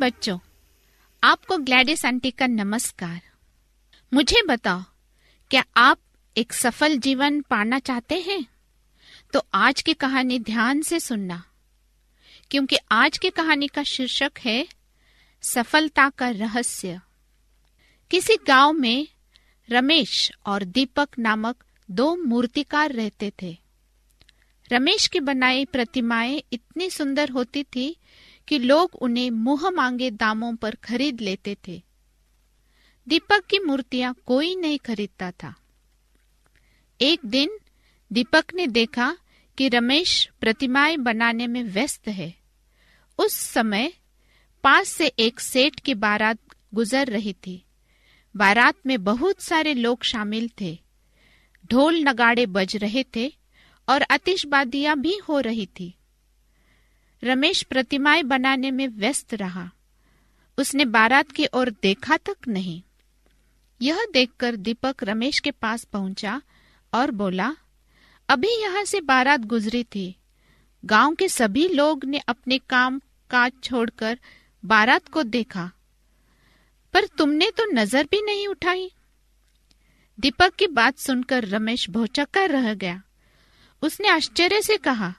बच्चों, आपको Gladys aunty का नमस्कार। मुझे बताओ, क्या आप एक सफल जीवन पाना चाहते हैं? तो आज की कहानी ध्यान से सुनना, क्योंकि आज की कहानी का शीर्षक है, सफलता का रहस्य। किसी गाँव में रमेश और दीपक नामक दो मूर्तिकार रहते थे। रमेश की बनाई प्रतिमाएँ इतनी सुंदर होती थी कि लोग उन्हें मुँह मांगे दामों पर खरीद लेते थे। दीपक की मूर्तियाँ कोई नहीं खरीदता था। एक दिन दीपक ने देखा कि रमेश प्रतिमाएँ बनाने में व्यस्त है। उस समय पास से एक सेठ की बारात गुजर रही थी। बारात में बहुत सारे लोग शामिल थे। ढोल नगाड़े बज रहे थे और आतिशबादियाँ भी हो रही थी। रमेश प्रतिमाएँ बनाने में व्यस्त रहा। उसने बारात की ओर देखा तक नहीं। यह देखकर दीपक रमेश के पास पहुँचा और बोला, अभी यहाँ से बारात गुजरी थी। गाँव के सभी लोग ने अपने काम काज छोड़कर बारात को देखा। पर तुमने तो नज़र भी नहीं उठाई। दीपक की बात सुनकर रमेश भौचक्का रह गया। उसने आश्चर्य से कहा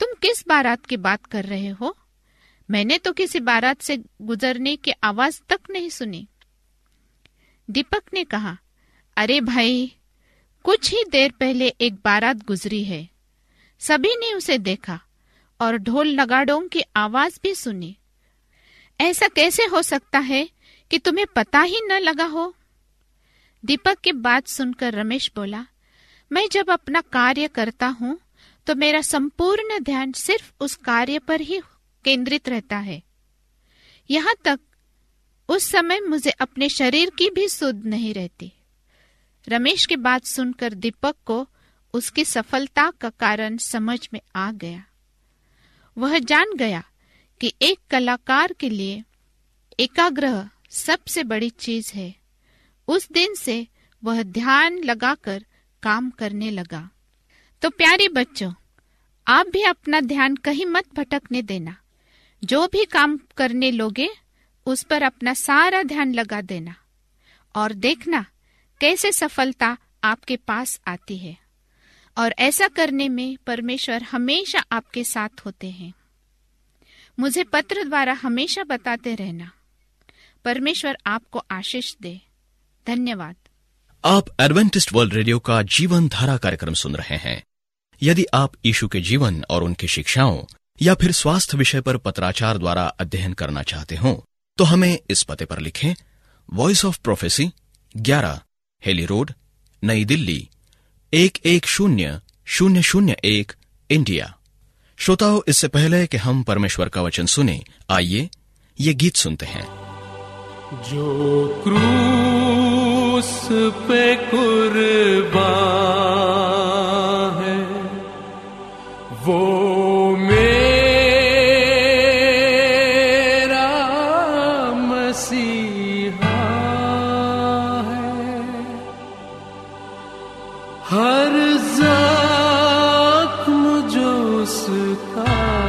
तुम किस बारात की बात कर रहे हो? मैंने तो किसी बारात से गुजरने की आवाज़ तक नहीं सुनी। दीपक ने कहा, अरे भाई, कुछ ही देर पहले एक बारात गुजरी है। सभी ने उसे देखा और ढोल नगाड़ों की आवाज़ भी सुनी। ऐसा कैसे हो सकता है कि तुम्हें पता ही न लगा हो? दीपक की बात सुनकर रमेश बोला, मैं जब अपना कार्य करता हूँ तो मेरा संपूर्ण ध्यान सिर्फ़ उस कार्य पर ही केंद्रित रहता है। यहाँ तक उस समय मुझे अपने शरीर की भी सुध नहीं रहती। रमेश की बात सुनकर दीपक को उसकी सफलता का कारण समझ में आ गया। वह जान गया कि एक कलाकार के लिए एकाग्रह सबसे बड़ी चीज़ है। उस दिन से वह ध्यान लगाकर काम करने लगा। तो प्यारे बच्चों, आप भी अपना ध्यान कहीं मत भटकने देना। जो भी काम करने लोगे, उस पर अपना सारा ध्यान लगा देना। और देखना, कैसे सफलता आपके पास आती है। और ऐसा करने में परमेश्वर हमेशा आपके साथ होते हैं। मुझे पत्र द्वारा हमेशा बताते रहना। परमेश्वर आपको आशीष दे। धन्यवाद। आप एडवेंटिस्ट वर्ल्ड रेडियो का जीवन धारा कार्यक्रम सुन रहे हैं। यदि आप यीशु के जीवन और उनकी शिक्षाओं या फिर स्वास्थ्य विषय पर पत्राचार द्वारा अध्ययन करना चाहते हो तो हमें इस पते पर लिखें voice of prophecy 11 Hailey road नई दिल्ली, एक एक शून्य शून्य शून्य एक इंडिया श्रोताओं, इससे पहले कि हम परमेश्वर का वचन सुने, आइए ये गीत सुनते हैं। जो क्रूस पे कुर्बान वो मेरा मसीहा है। हर जख्म जो उसका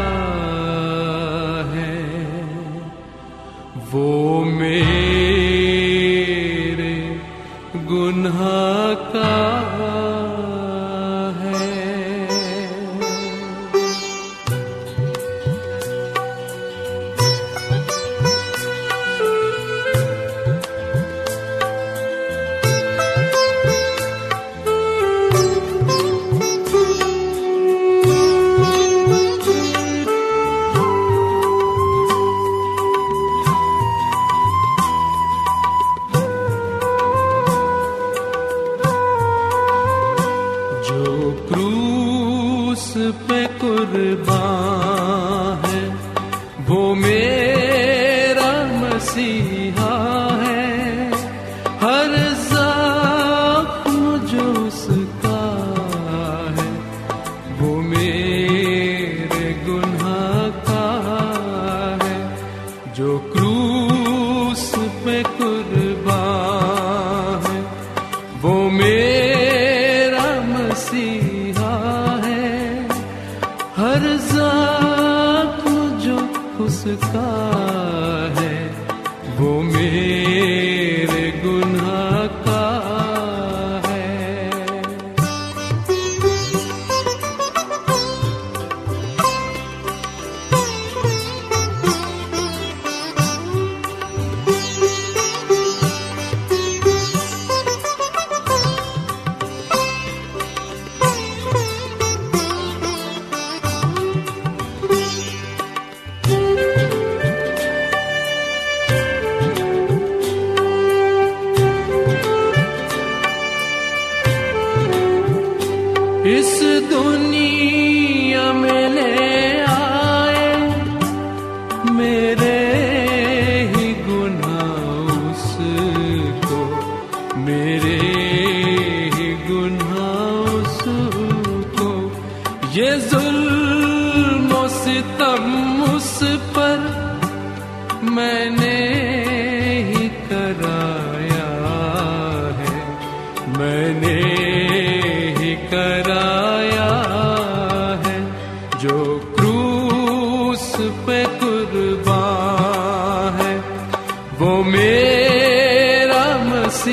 मसीहा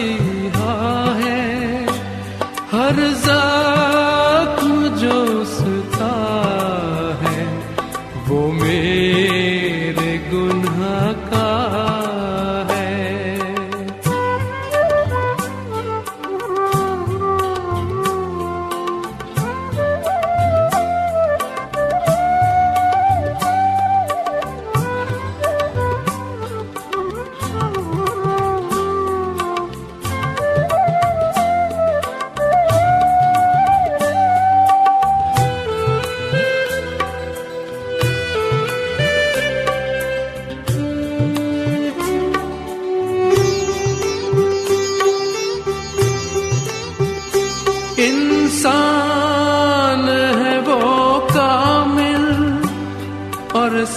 मसीहा है हर जख्म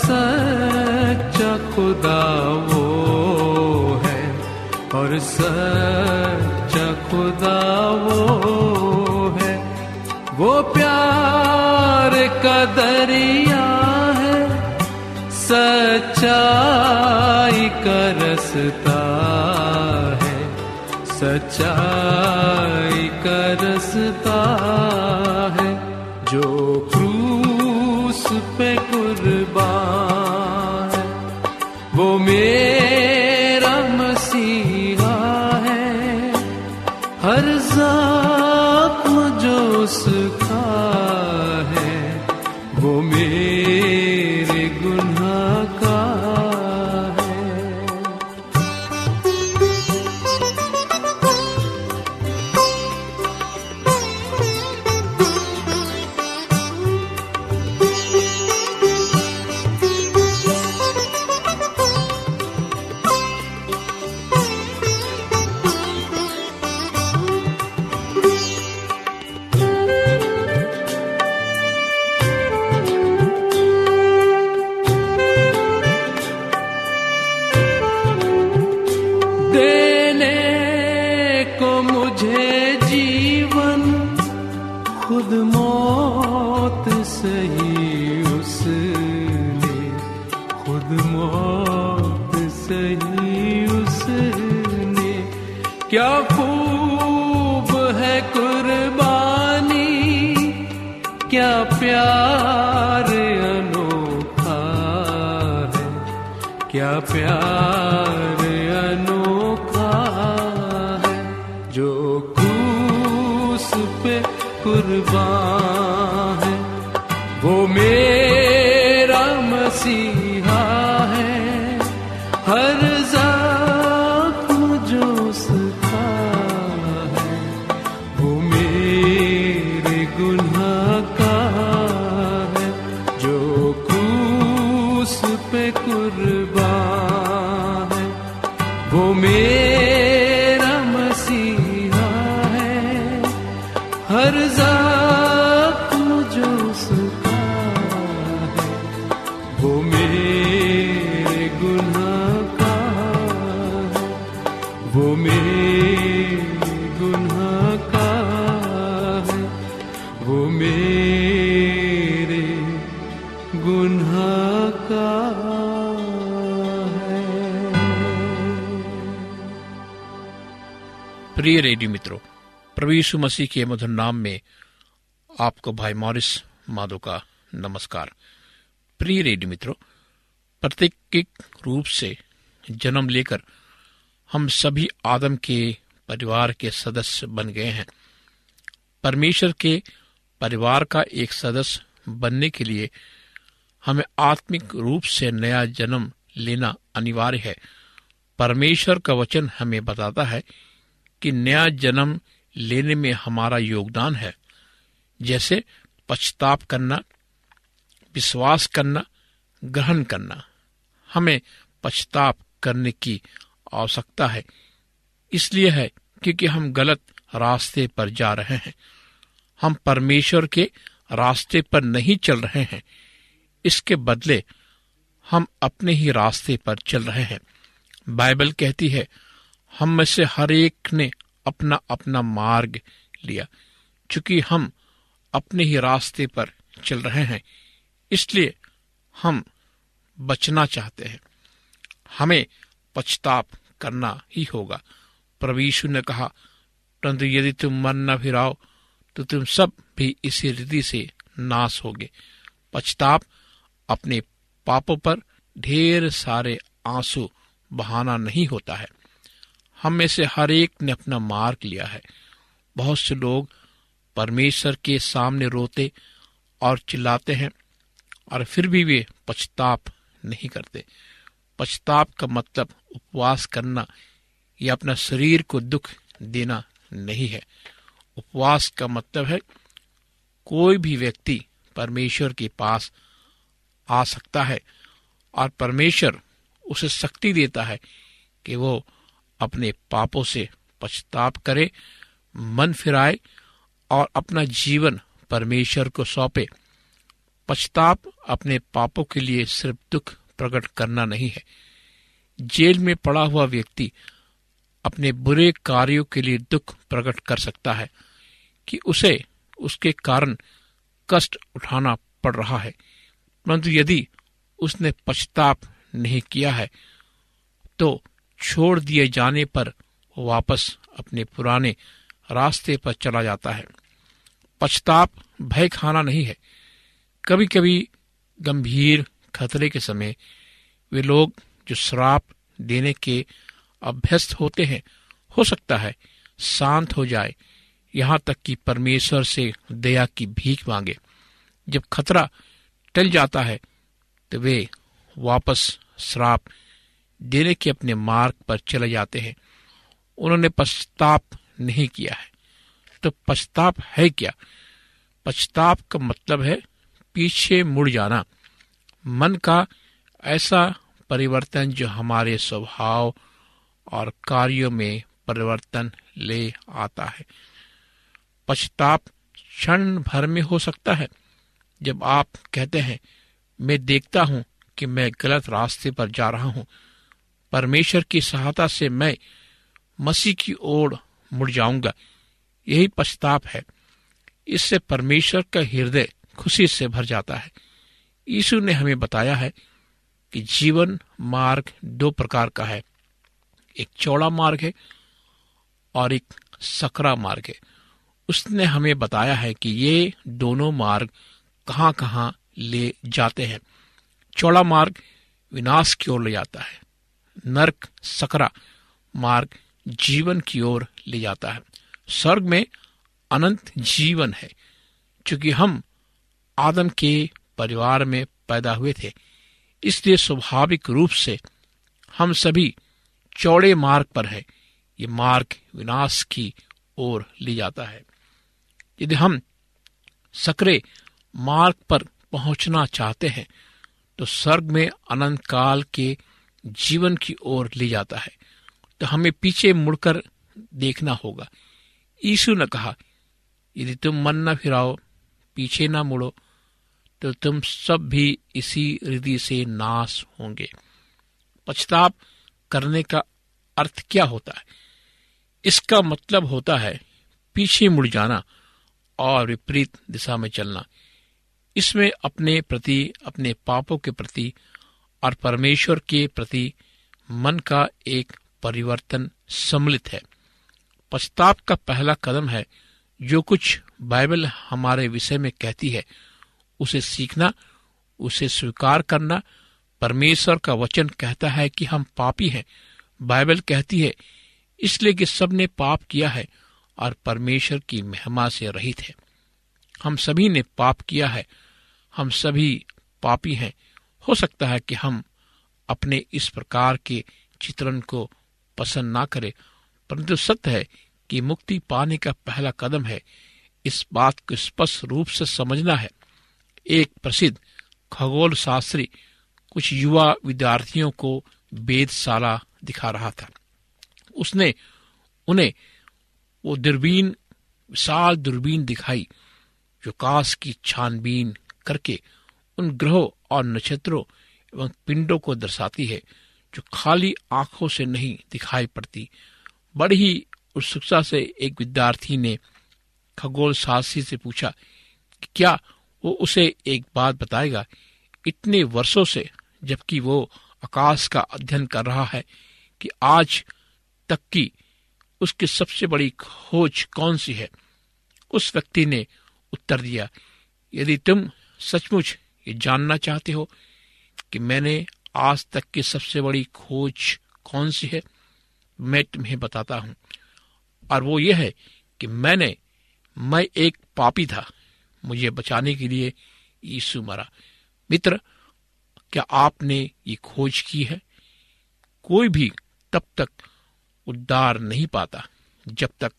सच्चा खुदा वो है और सच्चा खुदा वो है। वो प्यार का दरिया है, सच्चाई का रसता है, सच्चाई कुर्बान प्रिय रेडियो मित्रों प्रवीषु मसीह के मधुर नाम में आपको भाई मॉरिस माधो का नमस्कार। प्रिय रेडियो मित्रों प्रत्येक रूप से जन्म लेकर हम सभी आदम के परिवार के सदस्य बन गए हैं। परमेश्वर के परिवार का एक सदस्य बनने के लिए हमें आत्मिक रूप से नया जन्म लेना अनिवार्य है। परमेश्वर का वचन हमें बताता है नया जन्म लेने में हमारा योगदान है। जैसे पश्चाताप करना, विश्वास करना, ग्रहण करना। हमें पश्चाताप करने की आवश्यकता है। इसलिए है क्योंकि हम गलत रास्ते पर जा रहे हैं। हम परमेश्वर के रास्ते पर नहीं चल रहे हैं। इसके बदले हम अपने ही रास्ते पर चल रहे हैं। बाइबल कहती है हम में से हर एक ने अपना अपना मार्ग लिया। चूँकि हम अपने ही रास्ते पर चल रहे हैं, इसलिए हम बचना चाहते हैं। हमें पछताप करना ही होगा। प्रवीषु ने कहा, परंतु यदि तुम मन न फिराओ तो तुम सब भी इसी रीति से नाश होगे। पछताप अपने पापों पर ढेर सारे आँसू बहाना नहीं होता है। हम में से हर एक ने अपना मार्ग लिया है। बहुत से लोग परमेश्वर के सामने रोते और चिल्लाते हैं और फिर भी वे पछताप नहीं करते। पछताप का मतलब उपवास करना या अपना शरीर को दुख देना नहीं है। उपवास का मतलब है कोई भी व्यक्ति परमेश्वर के पास आ सकता है और परमेश्वर उसे शक्ति देता है कि वो अपने पापों से पछताप करे, मन फिराए और अपना जीवन परमेश्वर को सौंपे। पछताप अपने पापों के लिए सिर्फ़ दुख प्रकट करना नहीं है। जेल में पड़ा हुआ व्यक्ति अपने बुरे कार्यों के लिए दुख प्रकट कर सकता है कि उसे उसके कारण कष्ट उठाना पड़ रहा है। परंतु यदि उसने पछताप नहीं किया है तो छोड़ दिए जाने पर वापस अपने पुराने रास्ते पर चला जाता है। पछताप भय खाना नहीं है। कभी कभी गंभीर खतरे के समय वे लोग जो श्राप देने के अभ्यस्त होते हैं, हो सकता है शांत हो जाए, यहाँ तक कि परमेश्वर से दया की भीख मांगे। जब खतरा टल जाता है तो वे वापस श्राप देने के अपने मार्ग पर चले जाते हैं। उन्होंने पश्चाताप नहीं किया है। तो पश्चाताप है क्या? पश्चाताप का मतलब है पीछे मुड़ जाना। मन का ऐसा परिवर्तन जो हमारे स्वभाव और कार्यों में परिवर्तन ले आता है। पश्चाताप क्षण भर में हो सकता है। जब आप कहते हैं, मैं देखता हूँ कि मैं गलत रास्ते पर जा रहा हूँ। परमेश्वर की सहायता से मैं मसीह की ओर मुड़ जाऊँगा। यही पश्चाताप है। इससे परमेश्वर का हृदय खुशी से भर जाता है। यीशु ने हमें बताया है कि जीवन मार्ग दो प्रकार का है। एक चौड़ा मार्ग है और एक सकरा मार्ग है। उसने हमें बताया है कि ये दोनों मार्ग कहाँ कहाँ ले जाते हैं। चौड़ा मार्ग विनाश की ओर ले जाता है। नरक सकरा मार्ग जीवन की ओर ले जाता है। स्वर्ग में अनंत जीवन है, क्योंकि हम आदम के परिवार में पैदा हुए थे। इसलिए स्वाभाविक रूप से हम सभी चौड़े मार्ग पर है। ये मार्ग विनाश की ओर ले जाता है। यदि हम सकरे मार्ग पर पहुँचना चाहते हैं तो स्वर्ग में अनंत काल के जीवन की ओर ले जाता है तो हमें पीछे मुड़कर देखना होगा। यीशु ने कहा, यदि तुम मन न फिराओ, पीछे न मुड़ो तो तुम सब भी इसी रीति से नाश होंगे। पछताप करने का अर्थ क्या होता है? इसका मतलब होता है पीछे मुड़ जाना और विपरीत दिशा में चलना। इसमें अपने प्रति, अपने पापों के प्रति और परमेश्वर के प्रति मन का एक परिवर्तन सम्मिलित है। पश्चाताप का पहला कदम है, जो कुछ बाइबल हमारे विषय में कहती है, उसे सीखना, उसे स्वीकार करना। परमेश्वर का वचन कहता है कि हम पापी हैं। बाइबल कहती है, इसलिए कि सबने पाप किया है और परमेश्वर की महिमा से रहित है। हम सभी ने पाप किया है, हम सभी पापी हैं। हो सकता है कि हम अपने इस प्रकार के चित्रण को पसंद ना करें, परंतु सत्य है कि मुक्ति पाने का पहला कदम है, इस बात को स्पष्ट रूप से समझना है। एक प्रसिद्ध खगोल शास्त्री कुछ युवा विद्यार्थियों को वेदशाला दिखा रहा था। उसने उन्हें वो दूरबीन, विशाल दूरबीन दिखाई, जो काश की छानबीन करके उन ग्रहों और नक्षत्रों एवं पिंडों को दर्शाती है, जो खाली आँखों से नहीं दिखाई पड़ती। बड़ी ही उत्सुकता से एक विद्यार्थी ने खगोल शास्त्री से पूछा कि क्या वो उसे एक बात बताएगा? इतने वर्षों से, जबकि वो आकाश का अध्ययन कर रहा है कि आज तक की उसकी सबसे बड़ी खोज कौन सी है? उस व्यक्ति ने उत्तर दिया, यदि तुम सचमुच ये जानना चाहते हो कि मैंने आज तक की सबसे बड़ी खोज कौन सी है? मैं तुम्हें बताता हूँ। और वो ये है कि मैंने, मैं एक पापी था। मुझे बचाने के लिए यीशु मरा। मित्र, क्या आपने ये खोज की है? कोई भी तब तक उद्धार नहीं पाता, जब तक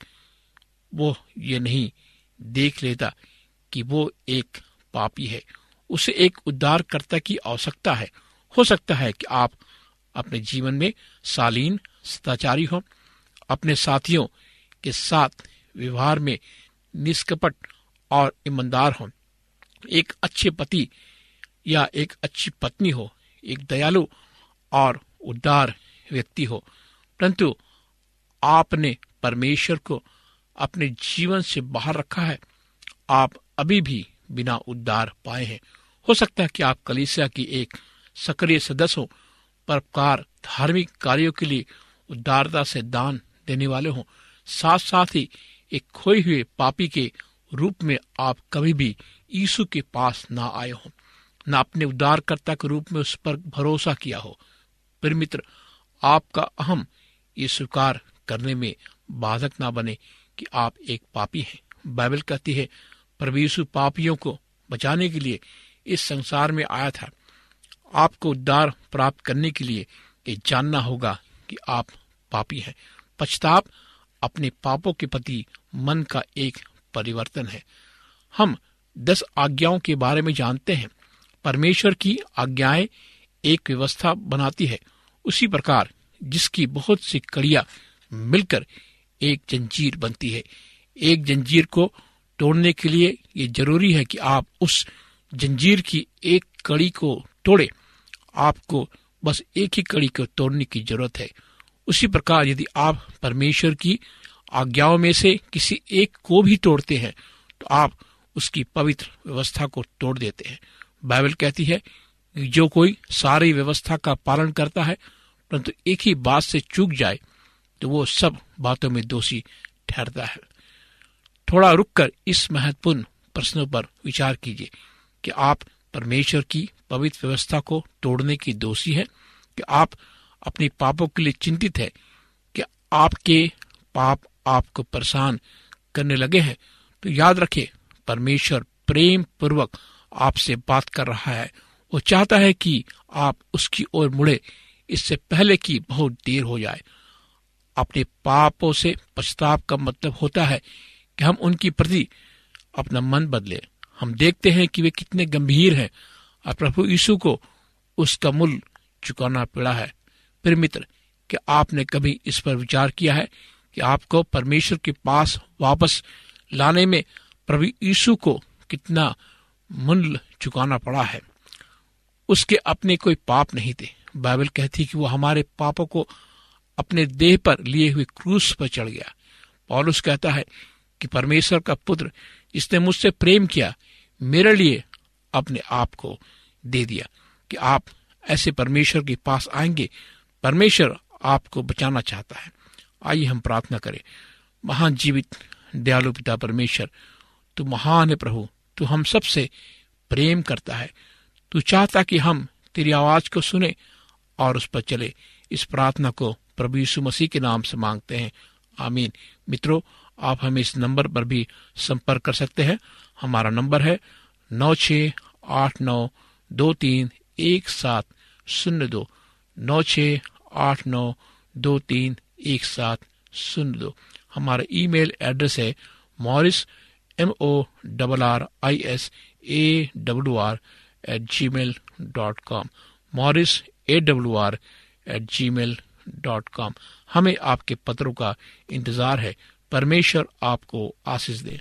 वो ये नहीं देख लेता कि वो एक पापी है। उसे एक उद्धारकर्ता की आवश्यकता है। हो सकता है कि आप अपने जीवन में सालीन सदाचारी हो। अपने साथियों के साथ व्यवहार में निष्कपट और ईमानदार हो। एक अच्छे पति या एक अच्छी पत्नी हो, एक दयालु और उदार व्यक्ति हो। परंतु आपने परमेश्वर को अपने जीवन से बाहर रखा है। आप अभी भी बिना उद्धार पाए हैं। हो सकता है कि आप कलीसिया की एक सक्रिय सदस्य हो परोपकार, धार्मिक कार्यों के लिए उदारता से दान देने वाले हों। साथ साथ ही एक खोए हुए पापी के रूप में आप कभी भी यीशु के पास ना आए हो, न अपने उद्धारकर्ता के रूप में उस पर भरोसा किया हो। फिर मित्र, आपका अहम ये स्वीकार करने में बाधक ना बने कि आप एक पापी हैं। बाइबल कहती है प्रभु पापियों को बचाने के लिए इस संसार में आया था। आपको उद्धार प्राप्त करने के लिए ये जानना होगा कि आप पापी हैं। पछताप अपने पापों के प्रति मन का एक परिवर्तन है। हम दस आज्ञाओं के बारे में जानते हैं। परमेश्वर की आज्ञाएँ एक व्यवस्था बनाती है। उसी प्रकार जिसकी बहुत सी कड़िया मिलकर एक जंजीर बनती है। एक जंजीर को तोड़ने के लिए ये ज़रूरी है कि आप उस जंजीर की एक कड़ी को तोड़े। आपको बस एक ही कड़ी को तोड़ने की ज़रूरत है। उसी प्रकार यदि आप परमेश्वर की आज्ञाओं में से किसी एक को भी तोड़ते हैं तो आप उसकी पवित्र व्यवस्था को तोड़ देते हैं। बाइबल कहती है जो कोई सारी व्यवस्था का पालन करता है, परंतु एक ही बात से चूक जाए तो वो सब बातों में दोषी ठहरता है। थोड़ा रुककर इस महत्वपूर्ण प्रश्नों पर विचार कीजिए। कि आप परमेश्वर की पवित्र व्यवस्था को तोड़ने की दोषी है, कि आप अपने पापों के लिए चिंतित है, कि आपके पाप आपको परेशान करने लगे हैं तो याद रखें, परमेश्वर प्रेम पूर्वक आपसे बात कर रहा है। वो चाहता है कि आप उसकी ओर मुड़े, इससे पहले कि बहुत देर हो जाए। अपने पापों से पछताव का मतलब होता है कि हम उनकी प्रति अपना मन बदले। हम देखते हैं कि वे कितने गंभीर हैं और प्रभु यीशु को उसका मूल चुकाना पड़ा है। फिर मित्र क्या आपने कभी इस पर विचार किया है कि आपको परमेश्वर के पास वापस लाने में प्रभु यीशु को कितना मूल्य चुकाना पड़ा है? उसके अपने कोई पाप नहीं थे। बाइबल कहती कि वो हमारे पापों को अपने देह पर लिए हुए क्रूस पर चढ़ गया। पॉलुस कहता है कि परमेश्वर का पुत्र जिसने मुझसे प्रेम किया मेरे लिए अपने आप को दे दिया कि आप ऐसे परमेश्वर के पास आएँगे। परमेश्वर आपको बचाना चाहता है। आइए हम प्रार्थना करें। महान जीवित, दयालु पिता परमेश्वर, तू महान है प्रभु। तू हम सबसे प्रेम करता है। तू चाहता कि हम तेरी आवाज़ को सुने और उस पर चले। इस प्रार्थना को प्रभु यीशु मसीह के नाम से मांगते हैं। आमीन। मित्रों आप हमें इस नंबर पर भी संपर्क कर सकते हैं। हमारा नंबर है नौ छ आठ नौ दो तीन एक सात शून्य दो। नौ छ आठ नौ दो तीन एक सात शून्य दो। हमारा ईमेल एड्रेस है Morris M O double R I S A W R at Gmail dot com Morris A W R at Gmail dot com हमें आपके पत्रों का इंतज़ार है। परमेश्वर आपको आशीष दे।